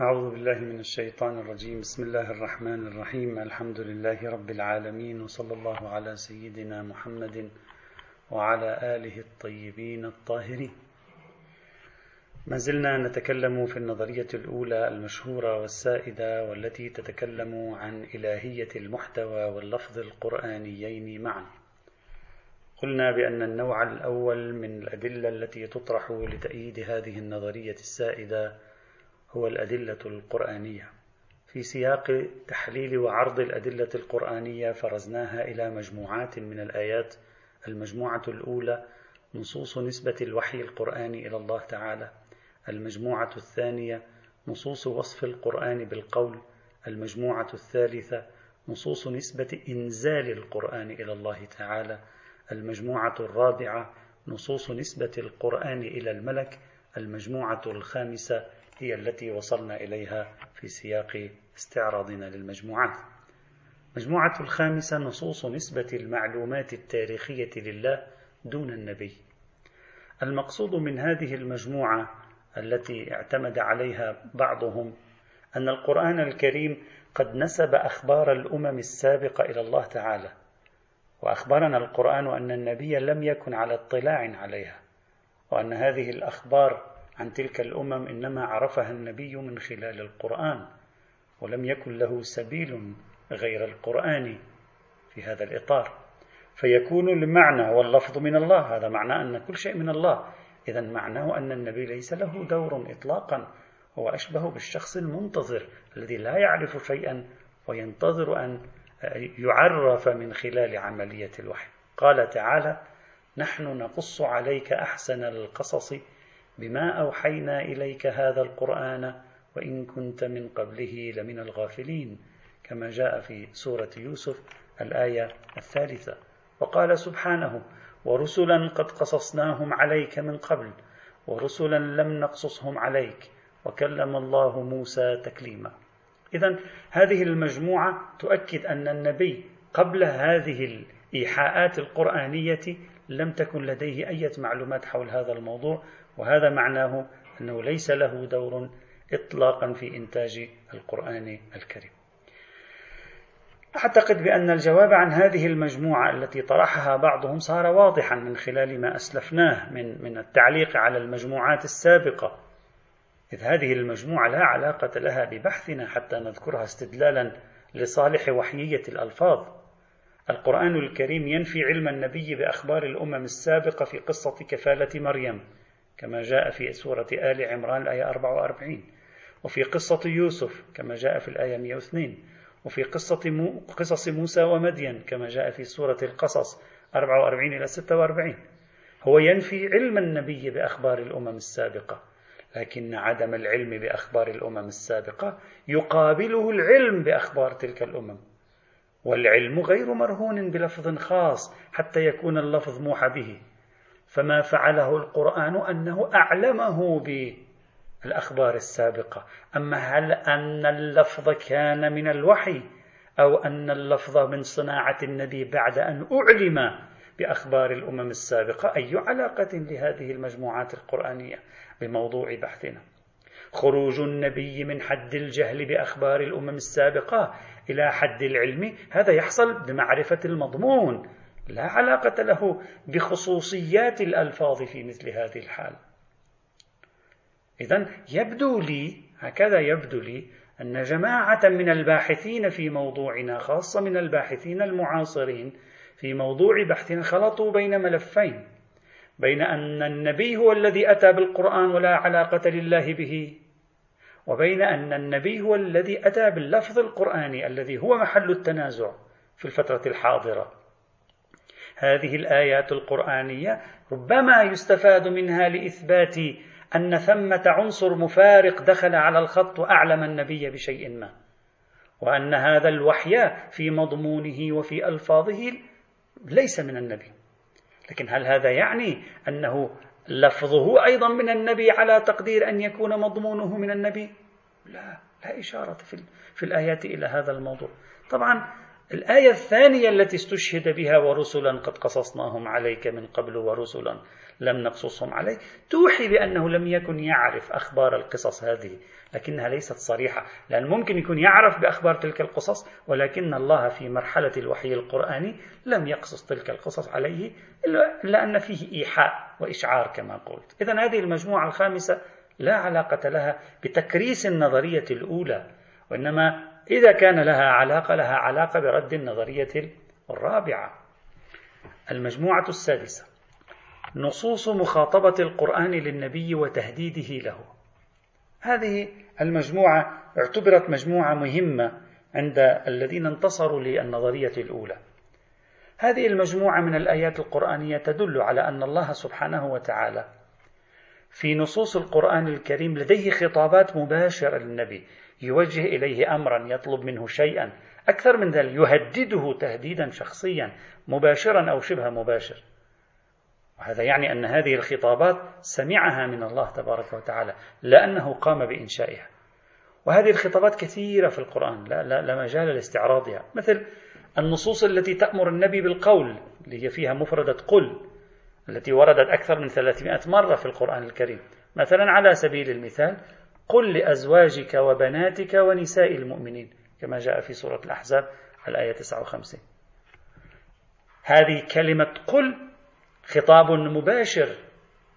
أعوذ بالله من الشيطان الرجيم. بسم الله الرحمن الرحيم. الحمد لله رب العالمين وصلى الله على سيدنا محمد وعلى آله الطيبين الطاهرين. ما زلنا نتكلم في النظرية الأولى المشهورة والسائدة والتي تتكلم عن إلهية المحتوى واللفظ القرآنيين معا. قلنا بأن النوع الأول من الأدلة التي تطرح لتأييد هذه النظرية السائدة هو الأدلة القرآنية. في سياق تحليل وعرض الأدلة القرآنية فرزناها إلى مجموعات من الآيات. المجموعة الأولى نصوص نسبة الوحي القرآني إلى الله تعالى. المجموعة الثانية نصوص وصف القرآن بالقول. المجموعة الثالثة نصوص نسبة إنزال القرآن إلى الله تعالى. المجموعة الرابعة نصوص نسبة القرآن إلى الملك. المجموعة الخامسة هي التي وصلنا إليها في سياق استعراضنا للمجموعات. المجموعة الخامسة نصوص نسبة المعلومات التاريخية لله دون النبي. المقصود من هذه المجموعة التي اعتمد عليها بعضهم أن القرآن الكريم قد نسب أخبار الأمم السابقة إلى الله تعالى. وأخبرنا القرآن أن النبي لم يكن على اطلاع عليها. وأن هذه الأخبار عن تلك الأمم إنما عرفها النبي من خلال القرآن ولم يكن له سبيل غير القرآن في هذا الإطار. فيكون المعنى واللفظ من الله هذا معناه أن كل شيء من الله. اذا معناه أن النبي ليس له دور اطلاقا هو أشبه بالشخص المنتظر الذي لا يعرف شيئا وينتظر أن يعرف من خلال عملية الوحي. قال تعالى نحن نقص عليك أحسن القصص بما أوحينا إليك هذا القرآن وإن كنت من قبله لمن الغافلين كما جاء في سورة يوسف الآية الثالثة. وقال سبحانه ورسلا قد قصصناهم عليك من قبل ورسلا لم نقصصهم عليك وكلم الله موسى تكليما. إذا هذه المجموعة تؤكد أن النبي قبل هذه الإيحاءات القرآنية لم تكن لديه أي معلومات حول هذا الموضوع وهذا معناه أنه ليس له دور إطلاقا في إنتاج القرآن الكريم. أعتقد بأن الجواب عن هذه المجموعة التي طرحها بعضهم صار واضحا من خلال ما أسلفناه من من التعليق على المجموعات السابقة. إذ هذه المجموعة لا علاقة لها ببحثنا حتى نذكرها استدلالا لصالح وحيية الألفاظ. القرآن الكريم ينفي علم النبي بأخبار الأمم السابقة في قصة كفالة مريم. كما جاء في سورة آل عمران الآية 44 وفي قصة يوسف كما جاء في الآية 102 وفي قصة مو قصص موسى ومدين كما جاء في سورة القصص 44 إلى 46 هو ينفي علم النبي بأخبار الأمم السابقة لكن عدم العلم بأخبار الأمم السابقة يقابله العلم بأخبار تلك الأمم. والعلم غير مرهون بلفظ خاص حتى يكون اللفظ موحى به. فما فعله القرآن أنه أعلمه بالأخبار السابقة. أما هل أن اللفظ كان من الوحي أو أن اللفظ من صناعة النبي بعد أن أعلم بأخبار الأمم السابقة؟ أي علاقة لهذه المجموعات القرآنية بموضوع بحثنا؟ خروج النبي من حد الجهل بأخبار الأمم السابقة إلى حد العلم هذا يحصل بمعرفة المضمون. لا علاقة له بخصوصيات الألفاظ في مثل هذه الحال. إذا يبدو لي هكذا يبدو لي أن جماعة من الباحثين في موضوعنا خاصة من الباحثين المعاصرين في موضوع بحثنا خلطوا بين ملفين بين أن النبي هو الذي أتى بالقرآن ولا علاقة لله به وبين أن النبي هو الذي أتى باللفظ القرآني الذي هو محل التنازع في الفترة الحاضرة. هذه الآيات القرآنية ربما يستفاد منها لإثبات أن ثمة عنصر مفارق دخل على الخط وأعلم النبي بشيء ما وأن هذا الوحي في مضمونه وفي ألفاظه ليس من النبي. لكن هل هذا يعني أنه لفظه أيضا من النبي على تقدير أن يكون مضمونه من النبي؟ لا لا إشارة في, في الآيات إلى هذا الموضوع. طبعا الآية الثانية التي استشهد بها ورسلا قد قصصناهم عليك من قبل ورسلا لم نقصصهم عليك. توحي بأنه لم يكن يعرف أخبار القصص هذه لكنها ليست صريحة لأن ممكن يكون يعرف بأخبار تلك القصص ولكن الله في مرحلة الوحي القرآني لم يقصص تلك القصص عليه إلا أن فيه إيحاء وإشعار كما قلت. إذا هذه المجموعة الخامسة لا علاقة لها بتكريس النظرية الأولى وإنما إذا كان لها علاقة لها علاقة برد النظرية الرابعة. المجموعة السادسة. نصوص مخاطبة القرآن للنبي وتهديده له. هذه المجموعة اعتبرت مجموعة مهمة عند الذين انتصروا للنظرية الأولى. هذه المجموعة من الآيات القرآنية تدل على أن الله سبحانه وتعالى في نصوص القرآن الكريم لديه خطابات مباشرة للنبي يوجه إليه أمرا يطلب منه شيئا أكثر من ذلك يهدده تهديدا شخصيا مباشرا أو شبه مباشر. وهذا يعني أن هذه الخطابات سمعها من الله تبارك وتعالى لأنه قام بإنشائها. وهذه الخطابات كثيرة في القرآن لا, لا, لا مجال لاستعراضها. مثل النصوص التي تأمر النبي بالقول اللي هي فيها مفردة قل. التي وردت أكثر من 300 مرة في القرآن الكريم. مثلا على سبيل المثال قل لأزواجك وبناتك ونساء المؤمنين كما جاء في سورة الأحزاب الآية 59 هذه كلمة قل خطاب مباشر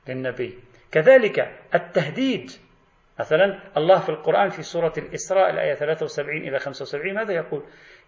للنبي. كذلك التهديد. مثلا الله في القرآن في سورة الإسراء الآية 73 إلى 75 ماذا يقول؟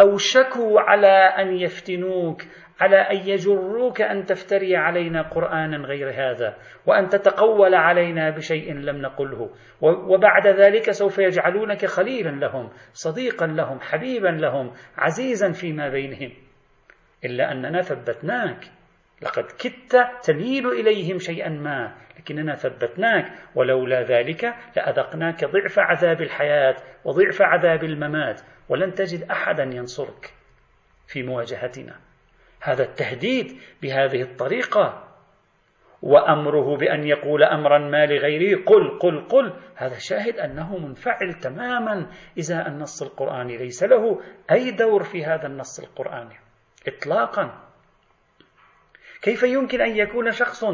أوشكوا على أن يفتنوك على أن يجروك أن تفتري علينا قرآنا غير هذا وأن تتقول علينا بشيء لم نقله. وبعد ذلك سوف يجعلونك خليلا لهم صديقا لهم حبيبا لهم عزيزا فيما بينهم. إلا أننا ثبتناك. لقد كدت تميل إليهم شيئا ما لكننا ثبتناك. ولولا ذلك لأذقناك ضعف عذاب الحياة وضعف عذاب الممات. ولن تجد أحدا ينصرك في مواجهتنا. هذا التهديد بهذه الطريقة وأمره بأن يقول أمرا ما لغيره قل قل قل. هذا شاهد أنه منفعل تماما إذا النص القرآني ليس له أي دور في هذا النص القرآني إطلاقا. كيف يمكن أن يكون شخص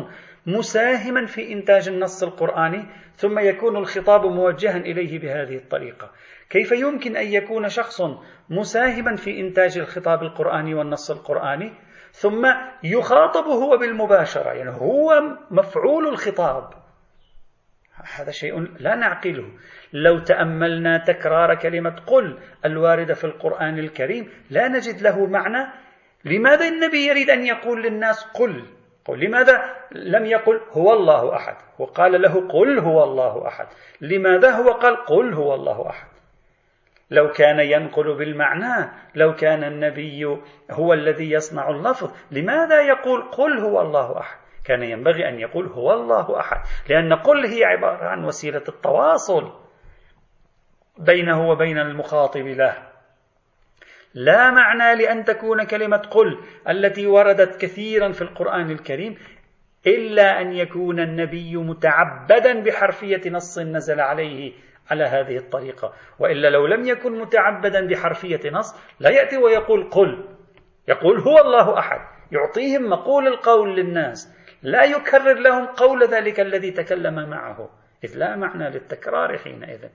مساهما في إنتاج النص القرآني ثم يكون الخطاب موجها إليه بهذه الطريقة. كيف يمكن أن يكون شخص مساهما في إنتاج الخطاب القرآني والنص القرآني؟ ثم يخاطب هو بالمباشرة يعني هو مفعول الخطاب. هذا شيء لا نعقله. لو تأملنا تكرار كلمة قل الواردة في القرآن الكريم لا نجد له معنى. لماذا النبي يريد أن يقول للناس قل؟ لماذا لم يقل هو الله أحد؟ وقال له قل هو الله أحد. لماذا هو قال قل هو الله أحد؟ لو كان ينقل بالمعنى لو كان النبي هو الذي يصنع اللفظ لماذا يقول قل هو الله أحد؟ كان ينبغي أن يقول هو الله أحد لأن قل هي عبارة عن وسيلة التواصل بينه وبين المخاطب له. لا معنى لأن تكون كلمة قل التي وردت كثيرا في القرآن الكريم إلا أن يكون النبي متعبدا بحرفية نص نزل عليه على هذه الطريقة. وإلا لو لم يكن متعبدا بحرفية نص لا يأتي ويقول قل. يقول هو الله أحد. يعطيهم مقول القول للناس. لا يكرر لهم قول ذلك الذي تكلم معه. إذ لا معنى للتكرار حينئذ.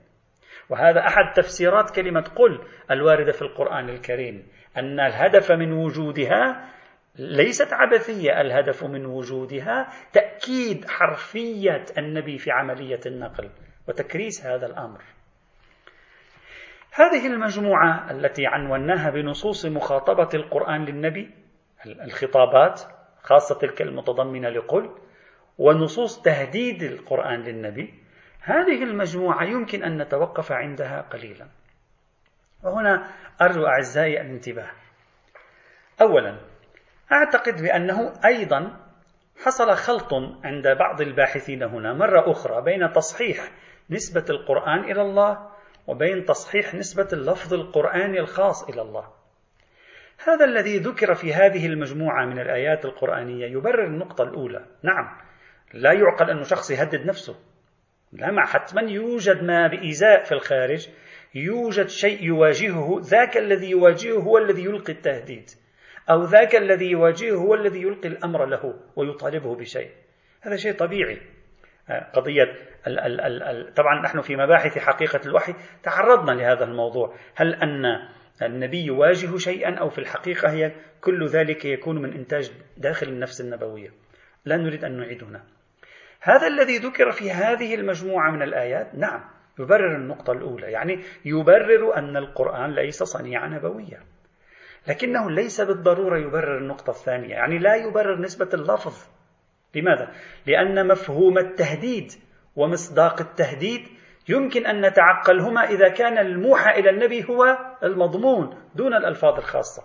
وهذا أحد تفسيرات كلمة قل الواردة في القرآن الكريم أن الهدف من وجودها ليست عبثية الهدف من وجودها تأكيد حرفية النبي في عملية النقل وتكريس هذا الأمر. هذه المجموعة التي عنوناها بنصوص مخاطبة القرآن للنبي الخطابات خاصة تلك المتضمنة لقل ونصوص تهديد القرآن للنبي هذه المجموعة يمكن أن نتوقف عندها قليلا. وهنا أرجو أعزائي الانتباه. أولا أعتقد بأنه أيضا حصل خلط عند بعض الباحثين هنا. مرة أخرى بين تصحيح نسبة القرآن إلى الله وبين تصحيح نسبة اللفظ القرآني الخاص إلى الله. هذا الذي ذكر في هذه المجموعة من الآيات القرآنية يبرر النقطة الأولى. نعم لا يعقل أن شخص يهدد نفسه. لا مع حتما يوجد ما بإيذاء في الخارج يوجد شيء يواجهه ذاك الذي يواجهه هو الذي يلقي التهديد أو ذاك الذي يواجهه هو الذي يلقي الأمر له ويطالبه بشيء. هذا شيء طبيعي. آه، قضية ال ال ال ال طبعا نحن في مباحث حقيقة الوحي تعرضنا لهذا الموضوع. هل أن النبي يواجه شيئا أو في الحقيقة هي كل ذلك يكون من إنتاج داخل النفس النبوية؟ لا نريد أن نعيد هنا. هذا الذي ذكر في هذه المجموعة من الآيات؟ نعم يبرر النقطة الأولى يعني يبرر أن القرآن ليس صنيعة نبوية لكنه ليس بالضرورة يبرر النقطة الثانية يعني لا يبرر نسبة اللفظ. لماذا؟ لأن مفهوم التهديد ومصداق التهديد يمكن أن نتعقلهما إذا كان الموحى إلى النبي هو المضمون دون الألفاظ الخاصة.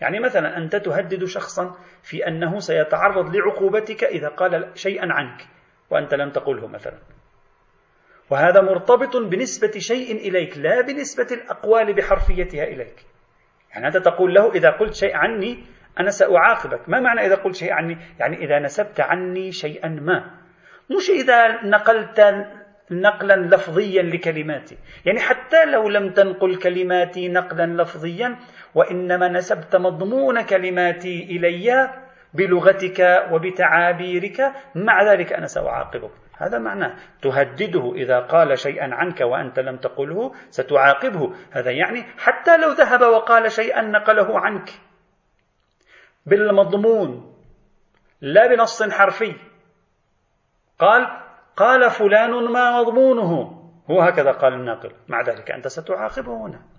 يعني مثلا أنت تهدد شخصا في أنه سيتعرض لعقوبتك إذا قال شيئا عنك. وأنت لم تقله مثلا. وهذا مرتبط بنسبة شيء إليك لا بنسبة الأقوال بحرفيتها إليك. يعني أنت تقول له إذا قلت شيء عني أنا سأعاقبك. ما معنى إذا قلت شيء عني؟ يعني إذا نسبت عني شيئا ما. مش إذا نقلت نقلا لفظيا لكلماتي. يعني حتى لو لم تنقل كلماتي نقلا لفظيا وإنما نسبت مضمون كلماتي إلي بلغتك وبتعابيرك مع ذلك أنا سأعاقبك. هذا معناه تهدده إذا قال شيئا عنك وأنت لم تقله ستعاقبه. هذا يعني حتى لو ذهب وقال شيئا نقله عنك. بالمضمون لا بنص حرفي. قال قال فلان ما مضمونه. هو هكذا قال الناقل. مع ذلك أنت ستعاقبه هنا.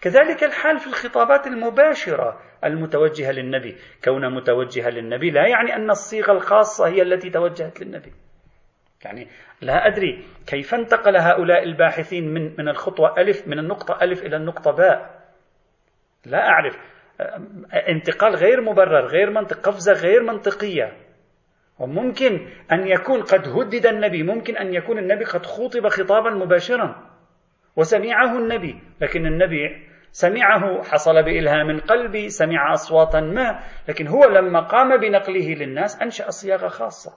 كذلك الحال في الخطابات المباشرة المتوجهة للنبي. كون متوجهة للنبي لا يعني أن الصيغة الخاصة هي التي توجهت للنبي. يعني لا أدري كيف انتقل هؤلاء الباحثين من من الخطوة ألف من النقطة ألف إلى النقطة باء. لا أعرف. انتقال غير مبرر غير منطق قفزة غير منطقية. وممكن أن يكون قد هدد النبي ممكن أن يكون النبي قد خطب خطابا مباشرا وسمعه النبي لكن النبي سمعه حصل بإلهام قلبي سمع أصواتا ما لكن هو لما قام بنقله للناس أنشأ صياغة خاصة.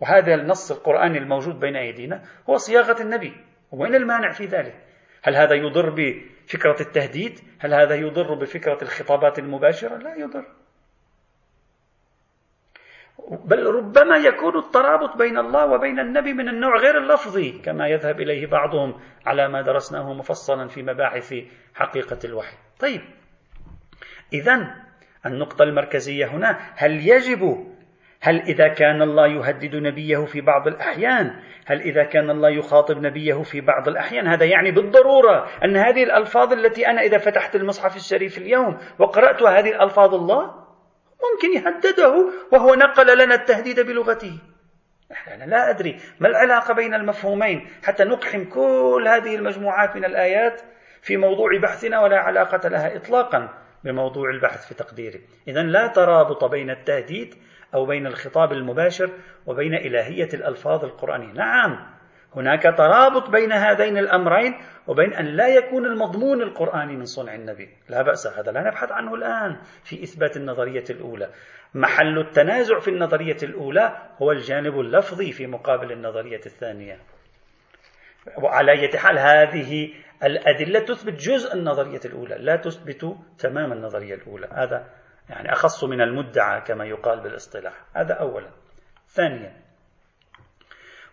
وهذا النص القرآني الموجود بين أيدينا هو صياغة النبي. وين المانع في ذلك؟ هل هذا يضر بفكرة التهديد؟ هل هذا يضر بفكرة الخطابات المباشرة؟ لا يضر. بل ربما يكون الترابط بين الله وبين النبي من النوع غير اللفظي كما يذهب إليه بعضهم على ما درسناه مفصلا في مباحث حقيقة الوحي. طيب اذا النقطة المركزية هنا هل يجب هل إذا كان الله يهدد نبيه في بعض الأحيان هل إذا كان الله يخاطب نبيه في بعض الأحيان هذا يعني بالضرورة أن هذه الألفاظ التي أنا إذا فتحت المصحف الشريف اليوم وقرأت هذه الألفاظ الله ممكن يهدده وهو نقل لنا التهديد بلغته. أنا لا أدري ما العلاقة بين المفهومين حتى نقحم كل هذه المجموعات من الآيات في موضوع بحثنا ولا علاقة لها إطلاقا بموضوع البحث في تقديري. إذا لا ترابط بين التهديد أو بين الخطاب المباشر وبين إلهية الألفاظ القرآنية. نعم. هناك ترابط بين هذين الأمرين وبين أن لا يكون المضمون القرآني من صنع النبي. لا بأس هذا لا نبحث عنه الآن في إثبات النظرية الأولى. محل التنازع في النظرية الأولى هو الجانب اللفظي في مقابل النظرية الثانية. وعلى أي حال هذه الأدلة تثبت جزء النظرية الأولى لا تثبت تمام النظرية الأولى. هذا يعني أخص من المدعى كما يقال بالاصطلاح. هذا أولا. ثانيا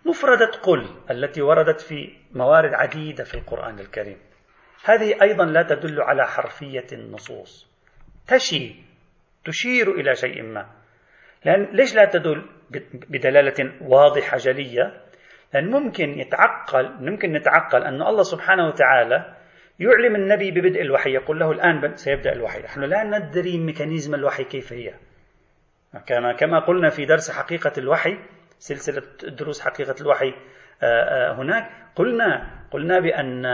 مفردة قل التي وردت في موارد عديدة في القرآن الكريم. هذه أيضا لا تدل على حرفية النصوص. تشي تشير إلى شيء ما. لأن ليش لا تدل بدلالة واضحة جلية؟ لأن ممكن يتعقل ممكن نتعقل أن الله سبحانه وتعالى يعلم النبي ببدء الوحي يقول له الآن سيبدأ الوحي. نحن لا ندري ميكانيزم الوحي كيف هي. كما كما قلنا في درس حقيقة الوحي سلسلة دروس حقيقة الوحي آه، آه، هناك. قلنا قلنا بأن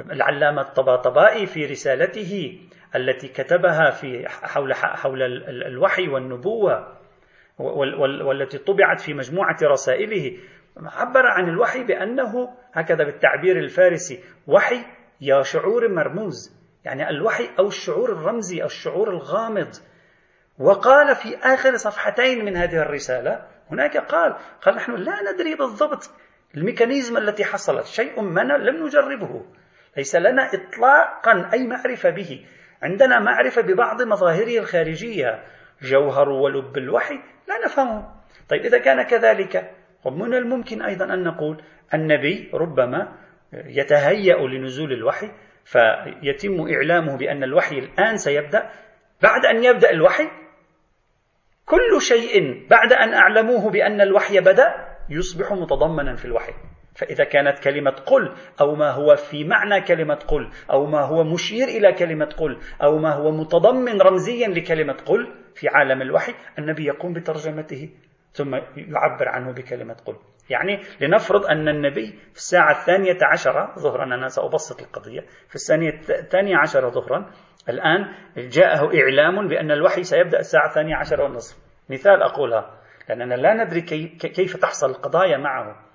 العلامة الطباطبائي في رسالته التي كتبها في حول حول الوحي والنبوة والتي طبعت في مجموعة رسائله عبر عن الوحي بأنه هكذا بالتعبير الفارسي وحي يا شعور مرموز. يعني الوحي أو الشعور الرمزي أو الشعور الغامض. وقال في آخر صفحتين من هذه الرسالة هناك قال قال نحن لا ندري بالضبط الميكانيزم التي حصلت. شيء ما لم نجربه. ليس لنا إطلاقا أي معرفة به. عندنا معرفة ببعض مظاهره الخارجية. جوهر ولب الوحي لا نفهمه. طيب إذا كان كذلك ومن الممكن أيضا أن نقول النبي ربما يتهيأ لنزول الوحي فيتم إعلامه بأن الوحي الآن سيبدأ بعد أن يبدأ الوحي؟ كل شيء بعد أن أعلموه بأن الوحي بدأ يصبح متضمنا في الوحي. فإذا كانت كلمة قل أو ما هو في معنى كلمة قل أو ما هو مشير إلى كلمة قل أو ما هو متضمن رمزيا لكلمة قل في عالم الوحي النبي يقوم بترجمته ثم يعبر عنه بكلمة قل. يعني لنفرض أن النبي في الساعة الثانية عشرة ظهرا أنا سأبسط القضية في الثانية الثانية عشرة ظهرا الآن جاءه إعلام بأن الوحي سيبدأ الساعة الثانية عشرة والنصف. مثال أقولها لأننا لا ندري كيف تحصل القضايا معه.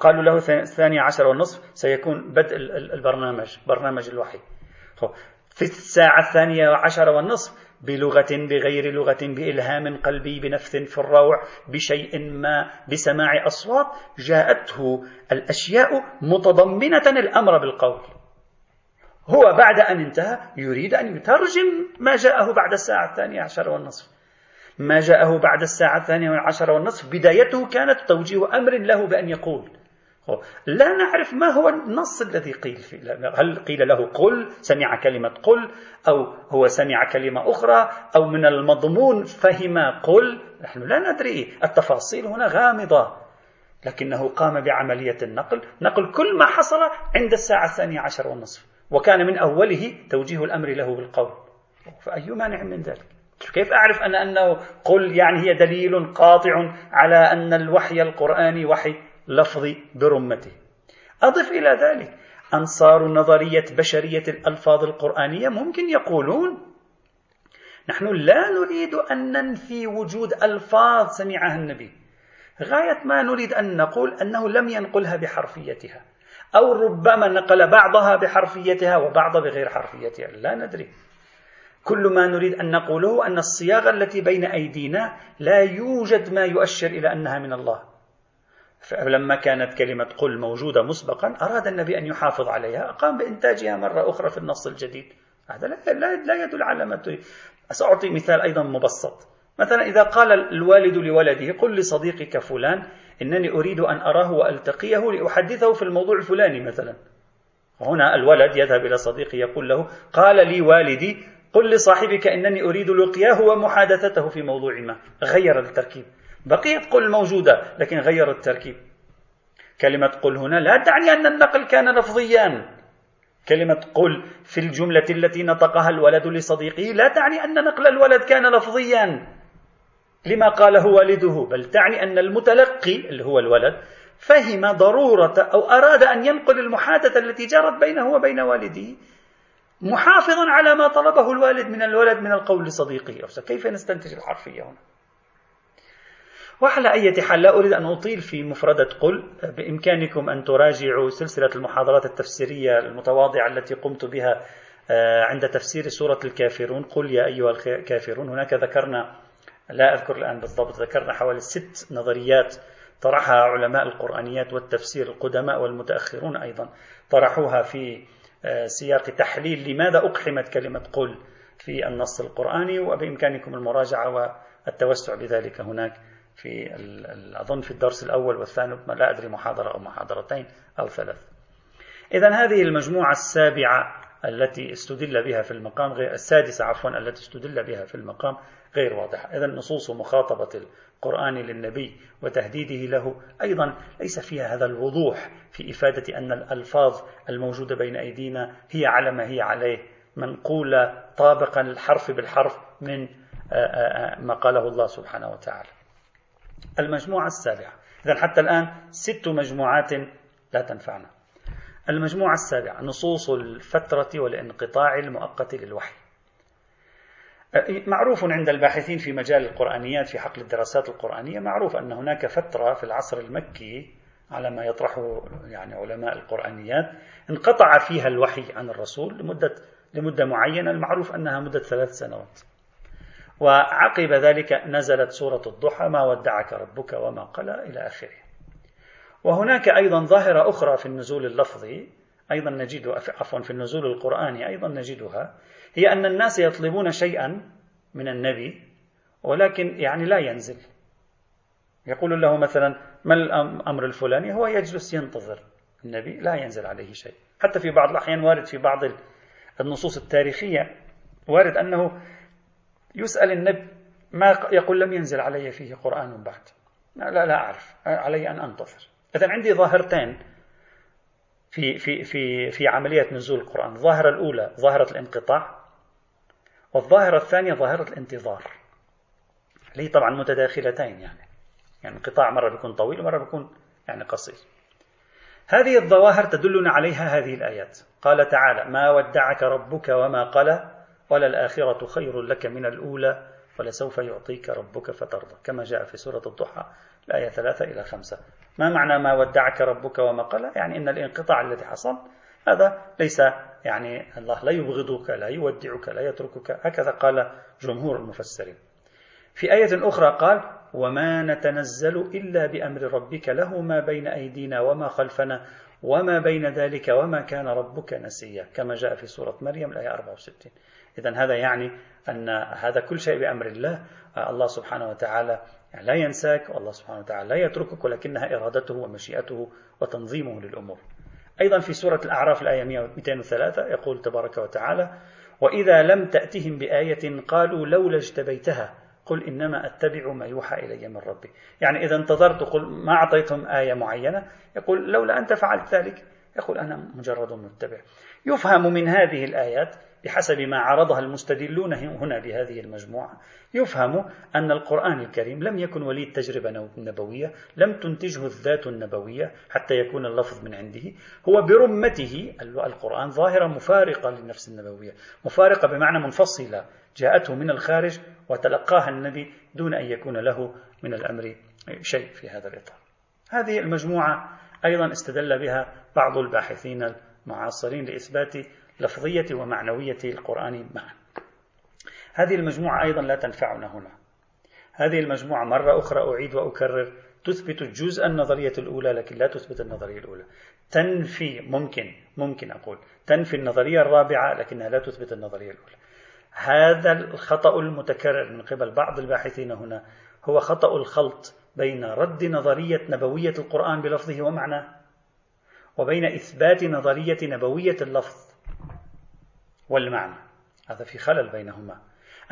قالوا له الثانية عشر والنصف سيكون بدء البرنامج برنامج الوحي. في الساعة الثانية عشر والنصف بلغة بغير لغة بإلهام قلبي بنفث في الروع بشيء ما بسماع أصوات جاءته الأشياء متضمنة الأمر بالقول. هو بعد أن انتهى يريد أن يترجم ما جاءه بعد الساعة الثانية عشر والنصف. ما جاءه بعد الساعة الثانية والعشرة والنصف بدايته كانت توجيه أمر له بأن يقول. لا نعرف ما هو النص الذي قيل فيه. هل قيل له قل سمع كلمة قل أو هو سمع كلمة أخرى أو من المضمون فهم قل؟ نحن لا ندري. التفاصيل هنا غامضة. لكنه قام بعملية النقل. نقل كل ما حصل عند الساعة الثانية عشر والنصف. وكان من أوله توجيه الأمر له بالقول. فأي مانع من ذلك؟ كيف أعرف أنا أنه قل يعني هي دليل قاطع على أن الوحي القرآني وحي لفظي برمته؟ أضف إلى ذلك أنصار نظرية بشرية الألفاظ القرآنية ممكن يقولون نحن لا نريد أن ننفي وجود ألفاظ سمعها النبي. غاية ما نريد أن نقول أنه لم ينقلها بحرفيتها. أو ربما نقل بعضها بحرفيتها وبعض بغير حرفيتها. لا ندري. كل ما نريد أن نقوله أن الصياغة التي بين أيدينا لا يوجد ما يؤشر إلى أنها من الله. فلما كانت كلمة قل موجودة مسبقا أراد النبي أن يحافظ عليها. قام بإنتاجها مرة أخرى في النص الجديد. هذا لا, لا يدل على ما تريد. سأعطي مثال أيضا مبسط. مثلا إذا قال الوالد لولده قل لصديقك فلان إنني أريد أن أراه وألتقيه لأحدثه في الموضوع الفلاني مثلا. هنا الولد يذهب إلى صديقه يقول له قال لي والدي قل لصاحبك إنني أريد لقياه ومحادثته في موضوع ما. غير التركيب. بقيت قل موجودة لكن غير التركيب. كلمة قل هنا لا تعني أن النقل كان لفظيا. كلمة قل في الجملة التي نطقها الولد لصديقه لا تعني أن نقل الولد كان لفظيا. لما قاله والده بل تعني أن المتلقي اللي هو الولد فهم ضرورة أو أراد أن ينقل المحادثة التي جرت بينه وبين والده محافظا على ما طلبه الوالد من الولد من القول لصديقه كيف نستنتج الحرفية هنا؟ وعلى أي حال لا أريد أن أطيل في مفردة قل بإمكانكم أن تراجعوا سلسلة المحاضرات التفسيرية المتواضعة التي قمت بها آه، عند تفسير سورة الكافرون. قل يا أيها الكافرون هناك ذكرنا لا أذكر الآن بالضبط ذكرنا حوالي ست نظريات طرحها علماء القرآنيات والتفسير القدماء والمتأخرون أيضا طرحوها في آه، سياق تحليل لماذا أقحمت كلمة قل في النص القرآني وبإمكانكم المراجعة والتوسع بذلك هناك في أظن في الدرس الأول والثاني لا أدري محاضرة أو محاضرتين أو ثلاث. إذا هذه المجموعة السابعة التي استدل بها في المقام غير السادسة عفوا التي استدل بها في المقام غير واضحة إذا نصوص مخاطبة القرآن للنبي وتهديده له أيضا ليس فيها هذا الوضوح في إفادة أن الألفاظ الموجودة بين أيدينا هي على ما هي عليه. منقولة طابقا الحرف بالحرف من ما قاله الله سبحانه وتعالى. المجموعة السابعة. إذا حتى الآن ست مجموعات لا تنفعنا. المجموعة السابعة نصوص الفترة والانقطاع المؤقت للوحي. معروف عند الباحثين في مجال القرآنيات في حقل الدراسات القرآنية معروف أن هناك فترة في العصر المكي على ما يطرحه يعني علماء القرآنيات انقطع فيها الوحي عن الرسول لمدة لمدة معينة المعروف أنها مدة ثلاث سنوات. وعقب ذلك نزلت سورة الضحى ما ودعك ربك وما قلى إلى آخره. وهناك أيضا ظاهرة أخرى في النزول اللفظي أيضا نجد عفوا في النزول القرآني أيضا نجدها هي أن الناس يطلبون شيئا من النبي ولكن يعني لا ينزل. يقول له مثلا ما الأمر الفلاني؟ هو يجلس ينتظر النبي لا ينزل عليه شيء. حتى في بعض الأحيان وارد في بعض النصوص التاريخية وارد أنه يسأل النبي ما يقول لم ينزل علي فيه قرآن بعد. لا لا أعرف. علي أن أنتظر. إذا عندي ظاهرتين في في في في عملية نزول القرآن، الظاهرة الأولى ظاهرة الانقطاع. والظاهرة الثانية ظاهرة الانتظار. اللي طبعا متداخلتين يعني. يعني انقطاع مرة بيكون طويل ومرة بيكون يعني قصير. هذه الظواهر تدلنا عليها هذه الآيات. قال تعالى: ما ودعك ربك وما قلى وللآخرة خير لك من الأولى ولسوف يعطيك ربك فترضى كما جاء في سورة الضحى الآية ثلاثة إلى خمسة ما معنى ما ودعك ربك وما قال يعني إن الانقطاع الذي حصل هذا ليس يعني الله لا يبغضك لا يودعك لا يتركك. هكذا قال جمهور المفسرين. في آية أخرى قال وما نتنزل إلا بأمر ربك له ما بين أيدينا وما خلفنا وما بين ذلك وما كان ربك نسيا. كما جاء في سورة مريم الآية 64 إذا هذا يعني أن هذا كل شيء بأمر الله. الله سبحانه وتعالى لا ينساك والله سبحانه وتعالى لا يتركك ولكنها إرادته ومشيئته وتنظيمه للأمور. أيضا في سورة الأعراف الآية 203 يقول تبارك وتعالى وإذا لم تأتهم بآية قالوا لولا اجتبيتها قل إنما أتبع ما يوحى إلي من ربي. يعني إذا انتظرت قل ما أعطيتهم آية معينة يقول لولا أنت فعلت ذلك. يقول أنا مجرد متبع. يفهم من هذه الآيات بحسب ما عرضها المستدلون هنا بهذه المجموعة. يفهم أن القرآن الكريم لم يكن وليد تجربة نبوية لم تنتجه الذات النبوية حتى يكون اللفظ من عنده. هو برمته القرآن ظاهرة مفارقة للنفس النبوية مفارقة بمعنى منفصلة. جاءته من الخارج وتلقاها النبي دون أن يكون له من الأمر شيء في هذا الإطار. هذه المجموعة أيضا استدل بها بعض الباحثين المعاصرين لإثبات لفظية ومعنوية القرآن معا. هذه المجموعة أيضا لا تنفعنا هنا. هذه المجموعة مرة أخرى أعيد وأكرر تثبت الجزء النظرية الأولى لكن لا تثبت النظرية الأولى. تنفي ممكن ممكن أقول تنفي النظرية الرابعة لكنها لا تثبت النظرية الأولى. هذا الخطأ المتكرر من قبل بعض الباحثين هنا هو خطأ الخلط بين رد نظرية نبوية القرآن بلفظه ومعناه وبين إثبات نظرية نبوية اللفظ والمعنى. هذا في خلل بينهما.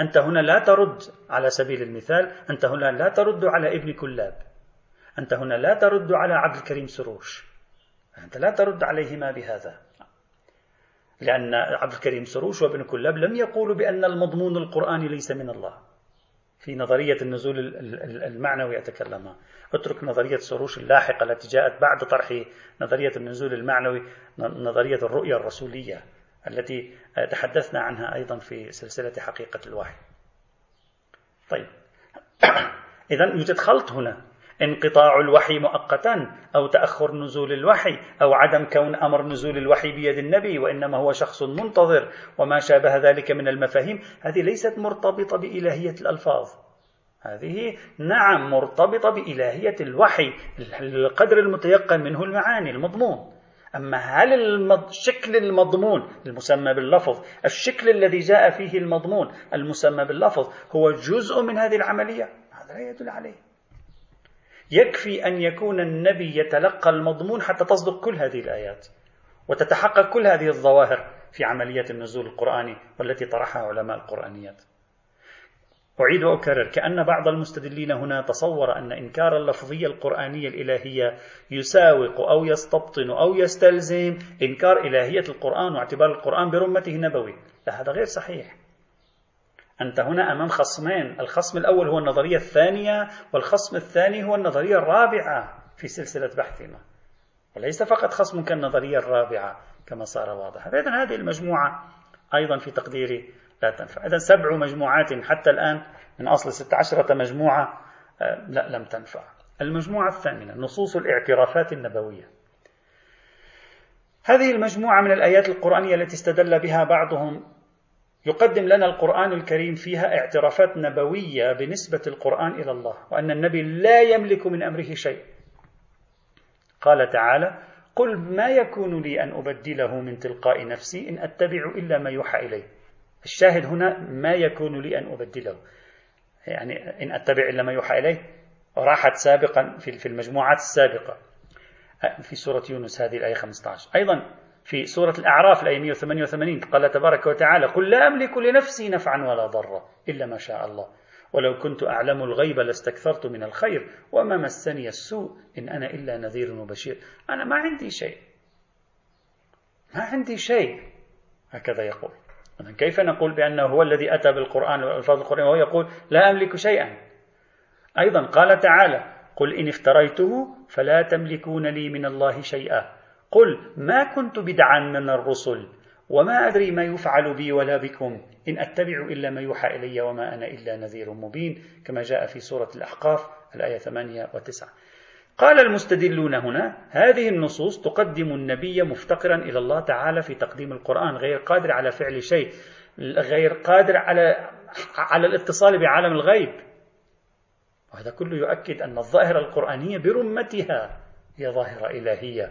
أنت هنا لا ترد على سبيل المثال أنت هنا لا ترد على ابن كلاب. أنت هنا لا ترد على عبد الكريم سروش. أنت لا ترد عليهما بهذا. لأن عبد الكريم سروش وابن كلاب لم يقولوا بأن المضمون القرآني ليس من الله. في نظرية النزول المعنوي أتكلم. اترك نظرية سروش اللاحقة التي جاءت بعد طرح نظرية النزول المعنوي نظرية الرؤية الرسولية. التي تحدثنا عنها أيضا في سلسلة حقيقة الوحي. طيب. إذا يوجد خلط هنا. انقطاع الوحي مؤقتا أو تأخر نزول الوحي أو عدم كون أمر نزول الوحي بيد النبي وإنما هو شخص منتظر وما شابه ذلك من المفاهيم. هذه ليست مرتبطة بإلهية الألفاظ. هذه نعم مرتبطة بإلهية الوحي القدر المتيقن منه المعاني المضمون. أما هل الشكل المضمون المسمى باللفظ الشكل الذي جاء فيه المضمون المسمى باللفظ هو جزء من هذه العملية؟ هذا لا يدل عليه. يكفي أن يكون النبي يتلقى المضمون حتى تصدق كل هذه الآيات وتتحقق كل هذه الظواهر في عملية النزول القرآني والتي طرحها علماء القرآنيات. أعيد وأكرر كأن بعض المستدلين هنا تصور أن إنكار اللفظية القرآنية الإلهية يساوق أو يستبطن أو يستلزم إنكار إلهية القرآن واعتبار القرآن برمته نبوي لا هذا غير صحيح. أنت هنا أمام خصمين الخصم الأول هو النظرية الثانية والخصم الثاني هو النظرية الرابعة في سلسلة بحثنا. وليس فقط خصم كالنظرية الرابعة كما صار واضح إذن هذه المجموعة أيضا في تقديري. لا تنفع إذا سبع مجموعات حتى الآن من أصل ست عشرة مجموعة آه، لا لم تنفع. المجموعة الثامنة نصوص الاعترافات النبوية. هذه المجموعة من الآيات القرآنية التي استدل بها بعضهم يقدم لنا القرآن الكريم فيها اعترافات نبوية بنسبة القرآن إلى الله وأن النبي لا يملك من أمره شيء. قال تعالى قل ما يكون لي أن أبدله من تلقاء نفسي إن أتبع إلا ما يوحى إلي. الشاهد هنا ما يكون لي أن أبدله. يعني إن أتبع إلا ما يوحى إليه راحت سابقا في المجموعات السابقة. في سورة يونس هذه الآية 15 أيضا في سورة الأعراف الآية 188 قال تبارك وتعالى قل لا أملك لنفسي نفعا ولا ضرا إلا ما شاء الله. ولو كنت أعلم الغيب لاستكثرت من الخير وما مسني السوء إن أنا إلا نذير وبشير أنا ما عندي شيء. ما عندي شيء. هكذا يقول. كيف نقول بأنه هو الذي أتى بالقرآن والألفاظ القرآن وهو يقول لا أملك شيئا؟ أيضا قال تعالى قل إن افتريته فلا تملكون لي من الله شيئا. قل ما كنت بدعا من الرسل وما أدري ما يفعل بي ولا بكم. إن أتبع إلا ما يوحى إلي وما أنا إلا نذير مبين كما جاء في سورة الأحقاف الآية 8 و9 قال المستدلون هنا هذه النصوص تقدم النبي مفتقرا إلى الله تعالى في تقديم القرآن غير قادر على فعل شيء غير قادر على على الاتصال بعالم الغيب. وهذا كله يؤكد أن الظاهرة القرآنية برمتها هي ظاهرة إلهية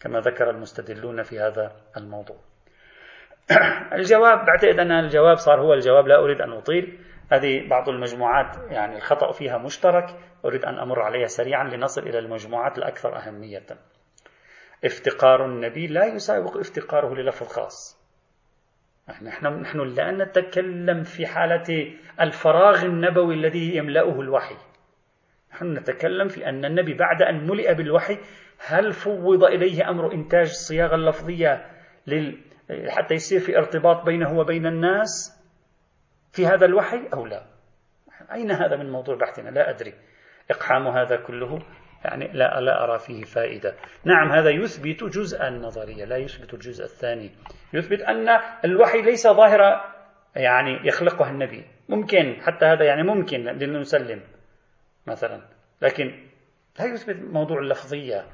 كما ذكر المستدلون في هذا الموضوع. الجواب بعتقد أن الجواب صار هو الجواب لا أريد أن أطيل. هذه بعض المجموعات يعني الخطأ فيها مشترك أريد أن أمر عليها سريعا لنصل إلى المجموعات الأكثر أهمية. افتقار النبي لا يساوق افتقاره للفظ خاص. نحن نحن لا نتكلم في حالة الفراغ النبوي الذي يملأه الوحي. نحن نتكلم في أن النبي بعد أن ملئ بالوحي هل فوض إليه أمر إنتاج الصياغة اللفظية لل... حتى يصير في ارتباط بينه وبين الناس؟ في هذا الوحي أو لا؟ أين هذا من موضوع بحثنا؟ لا أدري. إقحام هذا كله يعني لا لا أرى فيه فائدة. نعم هذا يثبت جزء النظرية لا يثبت الجزء الثاني. يثبت أن الوحي ليس ظاهرة يعني يخلقها النبي. ممكن حتى هذا يعني ممكن لنسلم مثلا. لكن لا يثبت موضوع اللفظية.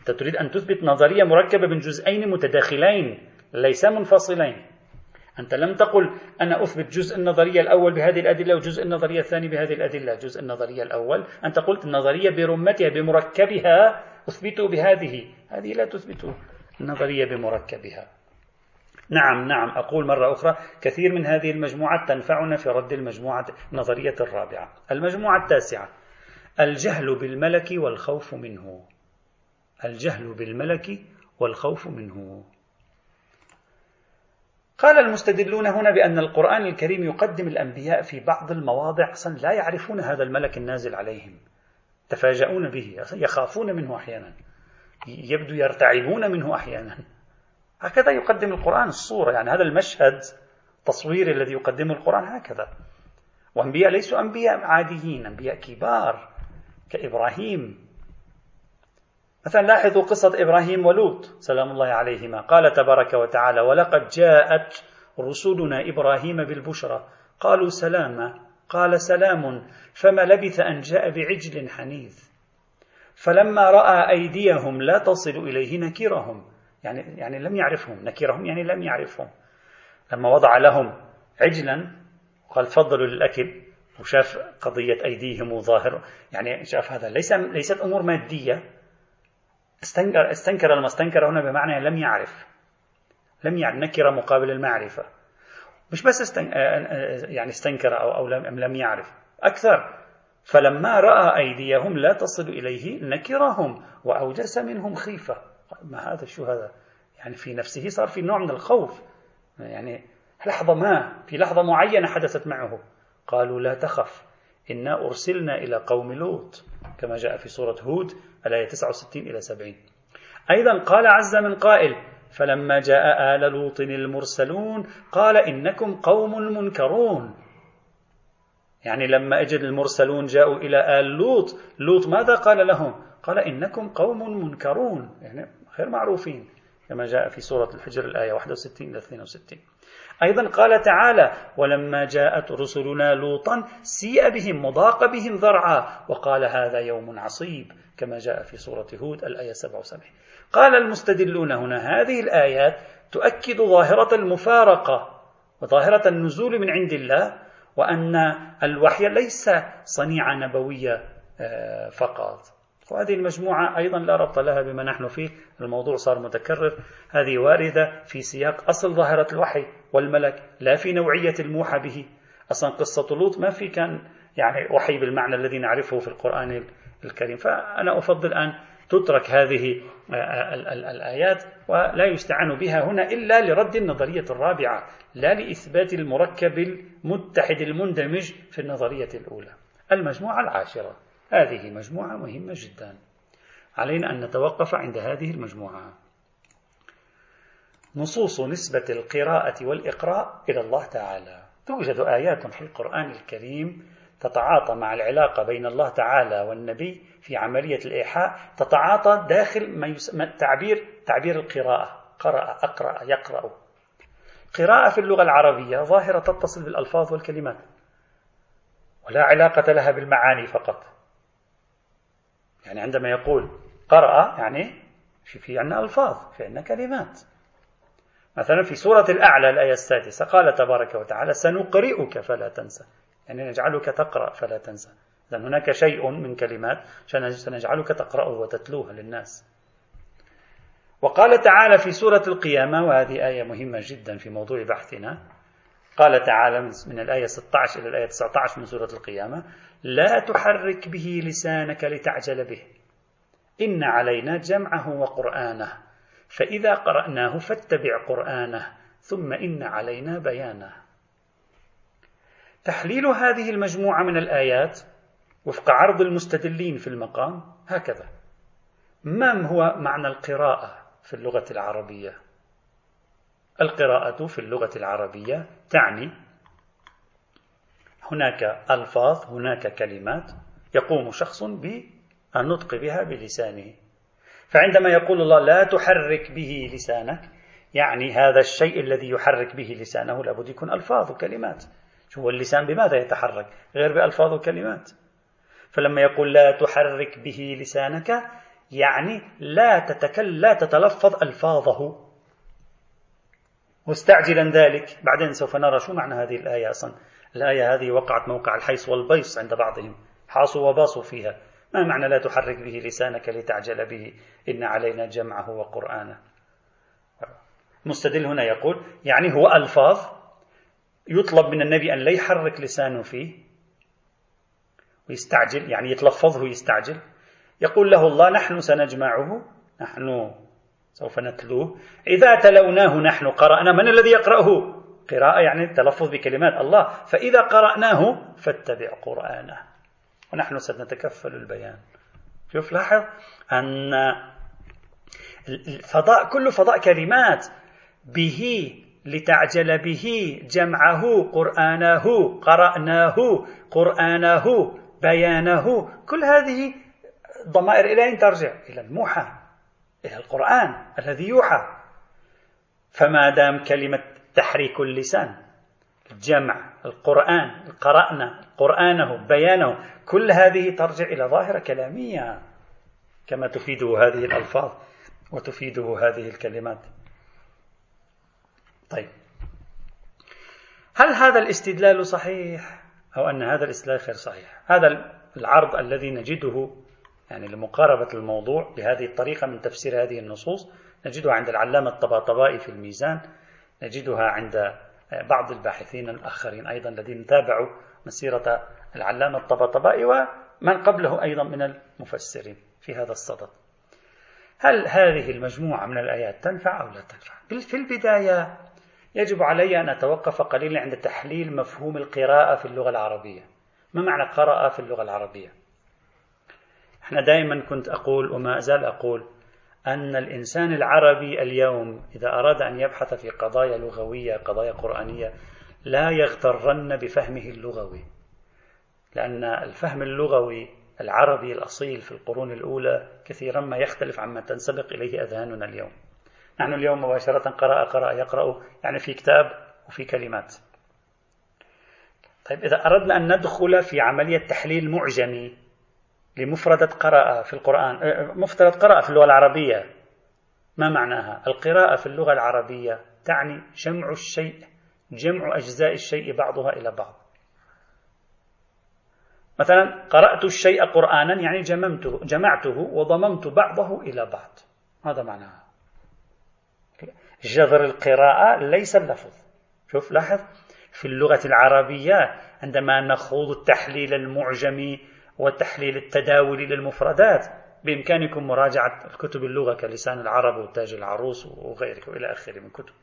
أنت تريد أن تثبت نظرية مركبة من جزئين متداخلين ليس منفصلين. أنت لم تقل أنا أثبت جزء النظرية الأول بهذه الأدلة وجزء النظرية الثاني بهذه الأدلة. جزء النظرية الأول. أنت قلت النظرية برمتها بمركبها أثبته بهذه. هذه لا تثبت النظرية بمركبها. نعم نعم. أقول مرة أخرى كثير من هذه المجموعات تنفعنا في رد المجموعة النظرية الرابعة. المجموعة التاسعة. الجهل بالملك والخوف منه. الجهل بالملك والخوف منه. قال المستدلون هنا بأن القرآن الكريم يقدم الأنبياء في بعض المواضع أصلا لا يعرفون هذا الملك النازل عليهم. تفاجؤون به يخافون منه أحيانا. يبدو يرتعبون منه أحيانا. هكذا يقدم القرآن الصورة يعني هذا المشهد التصوير الذي يقدمه القرآن هكذا. وأنبياء ليسوا أنبياء عاديين أنبياء كبار كإبراهيم. مثلا لاحظوا قصة إبراهيم ولوط سلام الله عليهما. قال تبارك وتعالى ولقد جاءت رسلنا إبراهيم بالبشرى. قالوا سلاما. قال سلام. فما لبث أن جاء بعجل حنيذ. فلما رأى أيديهم لا تصل إليه نكرهم يعني يعني لم يعرفهم. نكرهم يعني لم يعرفهم. لما وضع لهم عجلا وقال تفضلوا للأكل. وشاف قضية أيديهم وظاهر يعني شاف هذا. ليس ليست أمور مادية. استنكر, استنكر المستنكر هنا بمعنى لم يعرف. لم يعرف نكر مقابل المعرفة. مش بس استن... يعني استنكر أو, أو لم, لم يعرف أكثر. فلما رأى أيديهم لا تصل إليه نكرهم وأوجس منهم خيفة. ما هذا؟ شو هذا؟ يعني في نفسه صار في نوع من الخوف. يعني لحظة ما في لحظة معينة حدثت معه. قالوا لا تخف. إنا أرسلنا إلى قوم لوط كما جاء في سورة هود الآية 69 إلى 70 أيضا قال عز من قائل فلما جاء آل لوط المرسلون قال إنكم قوم منكرون يعني لما أجد المرسلون جاءوا إلى آل لوط لوط ماذا قال لهم؟ قال إنكم قوم منكرون. يعني غير معروفين كما جاء في سورة الحجر الآية 61 إلى 62 أيضا قال تعالى ولما جاءت رسلنا لوطا سيء بهم وضاق بهم ذرعا. وقال هذا يوم عصيب. كما جاء في سورة هود الآية 77 قال المستدلون هنا هذه الآيات تؤكد ظاهرة المفارقة وظاهرة النزول من عند الله وأن الوحي ليس صنيعة نبوية آه، فقط. وهذه المجموعة أيضا لا ربط لها بما نحن فيه الموضوع صار متكرر. هذه واردة في سياق أصل ظاهرة الوحي. والملك لا في نوعية الموحى به. أصلا قصة لوط ما في كان يعني وحي بالمعنى الذي نعرفه في القرآن الكريم. فأنا أفضل أن تترك هذه آه، الآيات ولا يستعان بها هنا إلا لرد النظرية الرابعة لا لإثبات المركب المتحد المندمج في النظرية الأولى. المجموعة العاشرة. هذه مجموعة مهمة جدا. علينا أن نتوقف عند هذه المجموعة. نصوص نسبة القراءة والإقراء إلى الله تعالى. توجد آيات في القرآن الكريم تتعاطى مع العلاقة بين الله تعالى والنبي في عملية الإيحاء تتعاطى داخل ما يسمى تعبير تعبير القراءة. قرأ أقرأ يقرأ. قراءة في اللغة العربية ظاهرة تتصل بالألفاظ والكلمات. ولا علاقة لها بالمعاني فقط. يعني عندما يقول قرأ يعني في في عندنا ألفاظ في عندنا كلمات. مثلا في سورة الأعلى الآية السادسة قال تبارك وتعالى سنقرئك فلا تنسى. يعني نجعلك تقرأ فلا تنسى. إذا هناك شيء من كلمات سنجعلك تقرأه وتتلوها للناس. وقال تعالى في سورة القيامة وهذه آية مهمة جدا في موضوع بحثنا قال تعالى من الآية 16 إلى الآية 19 من سورة القيامة لا تحرك به لسانك لتعجل به. إن علينا جمعه وقرآنه. فإذا قرأناه فاتبع قرآنه ثم إن علينا بيانه. تحليل هذه المجموعة من الآيات وفق عرض المستدلين في المقام هكذا. ما هو معنى القراءة في اللغة العربية؟ القراءة في اللغة العربية تعني هناك ألفاظ هناك كلمات يقوم شخص بالنطق بها بلسانه. فعندما يقول الله لا تحرك به لسانك يعني هذا الشيء الذي يحرك به لسانه لابد يكون ألفاظ وكلمات. هو اللسان بماذا يتحرك؟ غير بألفاظ وكلمات. فلما يقول لا تحرك به لسانك يعني لا تتكلم لا تتلفظ ألفاظه. مستعجلا ذلك. بعدين سوف نرى شو معنى هذه الآية أصلا. الآية هذه وقعت موقع الحيص والبيص عند بعضهم. حاصوا وباصوا فيها. ما معنى لا تحرك به لسانك لتعجل به؟ إن علينا جمعه وقرآنه. مستدل هنا يقول يعني هو ألفاظ يطلب من النبي أن لا يحرك لسانه فيه ويستعجل يعني يتلفظه ويستعجل. يقول له الله نحن سنجمعه نحن سوف نتلوه. إذا تلوناه نحن قرأنا من الذي يقرأه؟ قراءة يعني التلفظ بكلمات الله. فإذا قرأناه فاتبع قرآنه. ونحن سنتكفل البيان شوف لاحظ أن الفضاء كله فضاء كلمات به لتعجل به جمعه قرآنه قرأناه قرآنه بيانه كل هذه ضمائر إلى أين ترجع؟ إلى الموحى إلى القرآن الذي يوحى فما دام كلمة تحريك اللسان الجمع القرآن قرأنا قرآنه بيانه كل هذه ترجع إلى ظاهرة كلامية كما تفيده هذه الألفاظ وتفيده هذه الكلمات. طيب. هل هذا الاستدلال صحيح أو أن هذا الاستدلال غير صحيح؟ هذا العرض الذي نجده يعني لمقاربة الموضوع بهذه الطريقة من تفسير هذه النصوص نجدها عند العلامة الطباطبائي في الميزان نجدها عند بعض الباحثين الآخرين أيضا الذين تابعوا مسيرة العلامة الطباطبائي ومن قبله أيضا من المفسرين في هذا الصدد. هل هذه المجموعة من الآيات تنفع أو لا تنفع؟ في البداية يجب علي أن أتوقف قليلا عند تحليل مفهوم القراءة في اللغة العربية. ما معنى قرأ في اللغة العربية؟ إحنا دائما كنت أقول وما أزال أقول أن الإنسان العربي اليوم إذا أراد أن يبحث في قضايا لغوية قضايا قرآنية لا يغترن بفهمه اللغوي. لأن الفهم اللغوي العربي الأصيل في القرون الأولى كثيرا ما يختلف عما تنسبق إليه أذهاننا اليوم. نحن اليوم مباشرة قرأ قرأ يقرأ يعني في كتاب وفي كلمات. طيب إذا أردنا أن ندخل في عملية تحليل معجمي لمفردة قرأ في القرآن أه، مفترض قرأ في اللغة العربية ما معناها؟ القراءة في اللغة العربية تعني جمع الشيء جمع أجزاء الشيء بعضها إلى بعض. مثلا قرأت الشيء قرآنا يعني جممته جمعته وضممت بعضه إلى بعض. هذا معناها جذر القراءة ليس اللفظ. شوف لاحظ في اللغة العربية عندما نخوض التحليل المعجمي والتحليل التداولي للمفردات بإمكانكم مراجعة كتب اللغة كلسان العرب وتاج العروس وغيره وإلى آخره من كتب.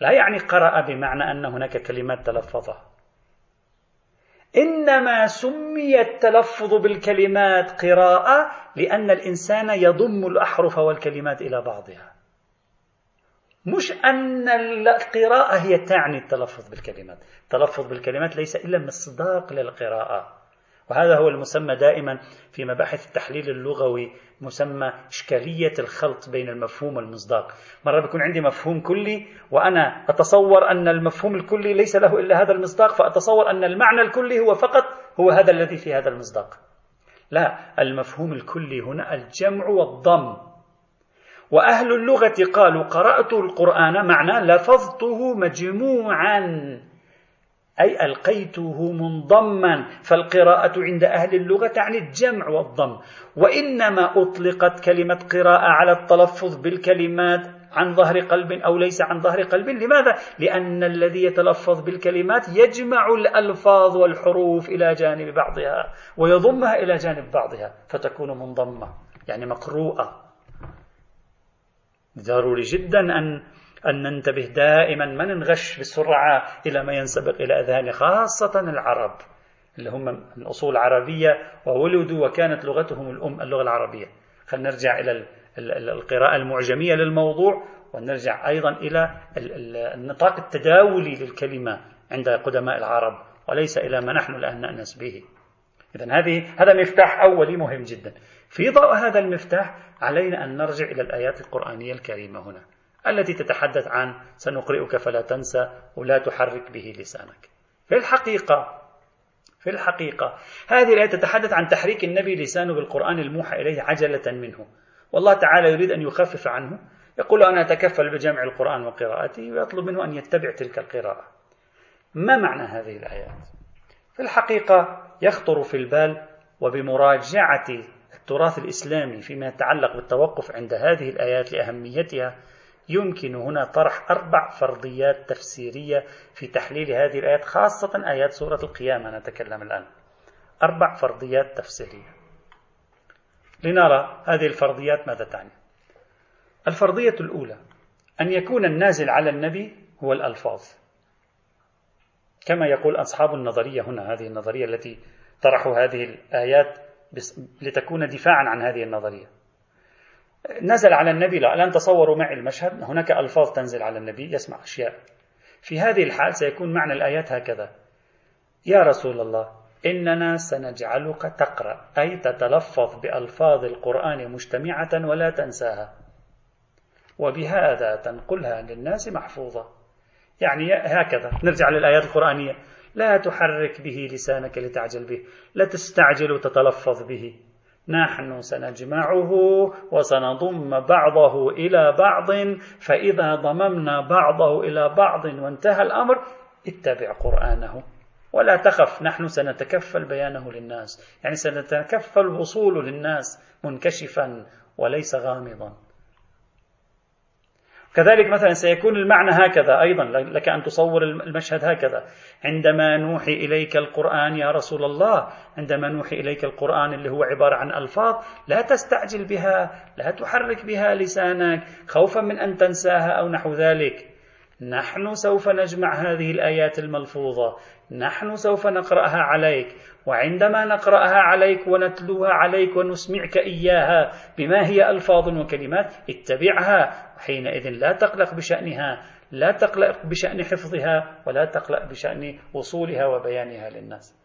لا يعني قرأ بمعنى أن هناك كلمات تلفظها. إنما سمي التلفظ بالكلمات قراءة لأن الإنسان يضم الأحرف والكلمات إلى بعضها. مش أن القراءة هي تعني التلفظ بالكلمات. التلفظ بالكلمات ليس إلا مصداق للقراءة. وهذا هو المسمى دائما في مباحث التحليل اللغوي مسمى إشكالية الخلط بين المفهوم والمصداق. مرة بيكون عندي مفهوم كلي وأنا أتصور أن المفهوم الكلي ليس له إلا هذا المصداق فأتصور أن المعنى الكلي هو فقط هو هذا الذي في هذا المصداق. لا المفهوم الكلي هنا الجمع والضم. وأهل اللغة قالوا قرأت القرآن معنى لفظته مجموعا. أي ألقيته منضما فالقراءة عند أهل اللغة تعني الجمع والضم وإنما أطلقت كلمة قراءة على التلفظ بالكلمات عن ظهر قلب أو ليس عن ظهر قلب لماذا؟ لأن الذي يتلفظ بالكلمات يجمع الألفاض والحروف إلى جانب بعضها ويضمها إلى جانب بعضها فتكون منضمة يعني مقروءة ضروري جدا أن أن ننتبه دائما ما ننغش بسرعة إلى ما ينسبق إلى أذهان خاصة العرب اللي هم من أصول عربية وولدوا وكانت لغتهم الأم اللغة العربية. خلينا نرجع إلى القراءة المعجمية للموضوع ونرجع أيضا إلى النطاق التداولي للكلمة عند قدماء العرب وليس إلى ما نحن الآن نأنس به. إذا هذه هذا مفتاح أولي مهم جدا. في ضوء هذا المفتاح علينا أن نرجع إلى الآيات القرآنية الكريمة هنا. التي تتحدث عن سنقرئك فلا تنسى ولا تحرك به لسانك. في الحقيقة في الحقيقة هذه الآية تتحدث عن تحريك النبي لسانه بالقرآن الموحى إليه عجلة منه. والله تعالى يريد أن يخفف عنه. يقول أنا أتكفل بجمع القرآن وقراءته ويطلب منه أن يتبع تلك القراءة. ما معنى هذه الآيات؟ في الحقيقة يخطر في البال وبمراجعة التراث الإسلامي فيما يتعلق بالتوقف عند هذه الآيات لأهميتها يمكن هنا طرح أربع فرضيات تفسيرية في تحليل هذه الآيات خاصة آيات سورة القيامة نتكلم الآن. أربع فرضيات تفسيرية. لنرى هذه الفرضيات ماذا تعني. الفرضية الأولى أن يكون النازل على النبي هو الألفاظ. كما يقول أصحاب النظرية هنا هذه النظرية التي طرحوا هذه الآيات لتكون دفاعا عن هذه النظرية. نزل على النبي لا الآن تصوروا معي المشهد. هناك ألفاظ تنزل على النبي يسمع أشياء. في هذه الحال سيكون معنى الآيات هكذا. يا رسول الله إننا سنجعلك تقرأ أي تتلفظ بألفاظ القرآن مجتمعة ولا تنساها. وبهذا تنقلها للناس محفوظة. يعني هكذا نرجع للآيات القرآنية. لا تحرك به لسانك لتعجل به لا تستعجل وتتلفظ به. نحن سنجمعه وسنضم بعضه إلى بعض فإذا ضممنا بعضه إلى بعض وانتهى الأمر اتبع قرآنه. ولا تخف نحن سنتكفل بيانه للناس. يعني سنتكفل وصوله للناس منكشفا وليس غامضا. كذلك مثلا سيكون المعنى هكذا أيضا لك أن تصور المشهد هكذا. عندما نوحي إليك القرآن يا رسول الله عندما نوحي إليك القرآن اللي هو عبارة عن ألفاظ لا تستعجل بها لا تحرك بها لسانك خوفا من أن تنساها أو نحو ذلك. نحن سوف نجمع هذه الآيات الملفوظة. نحن سوف نقرأها عليك. وعندما نقرأها عليك ونتلوها عليك ونسمعك إياها بما هي ألفاظ وكلمات اتبعها. حينئذ لا تقلق بشأنها لا تقلق بشأن حفظها ولا تقلق بشأن وصولها وبيانها للناس.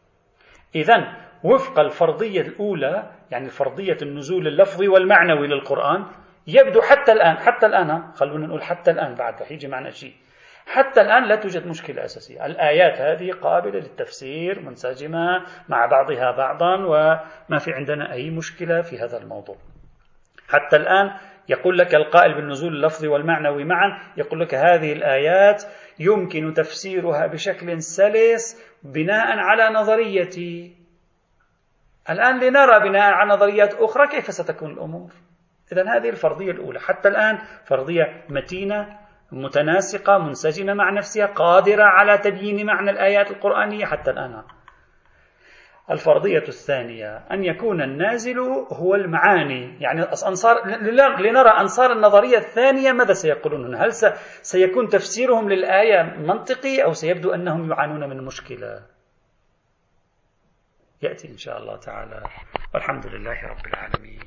إذا وفق الفرضية الأولى يعني فرضية النزول اللفظي والمعنوي للقرآن يبدو حتى الآن حتى الآن خلونا نقول حتى الآن بعد رح يجي معنا شيء. حتى الآن لا توجد مشكلة أساسية. الآيات هذه قابلة للتفسير منسجمة مع بعضها بعضا وما في عندنا أي مشكلة في هذا الموضوع. حتى الآن يقول لك القائل بالنزول اللفظي والمعنوي معا يقول لك هذه الآيات يمكن تفسيرها بشكل سلس بناء على نظريتي. الآن لنرى بناء على نظريات أخرى كيف ستكون الأمور. إذا هذه الفرضية الأولى. حتى الآن فرضية متينة متناسقة منسجمة مع نفسها قادرة على تبيين معنى الآيات القرآنية حتى الآن. الفرضية الثانية أن يكون النازل هو المعاني. يعني أنصار لنرى أنصار النظرية الثانية ماذا سيقولون؟ هل سيكون تفسيرهم للآية منطقي أو سيبدو أنهم يعانون من مشكلة؟ يأتي إن شاء الله تعالى. والحمد لله رب العالمين.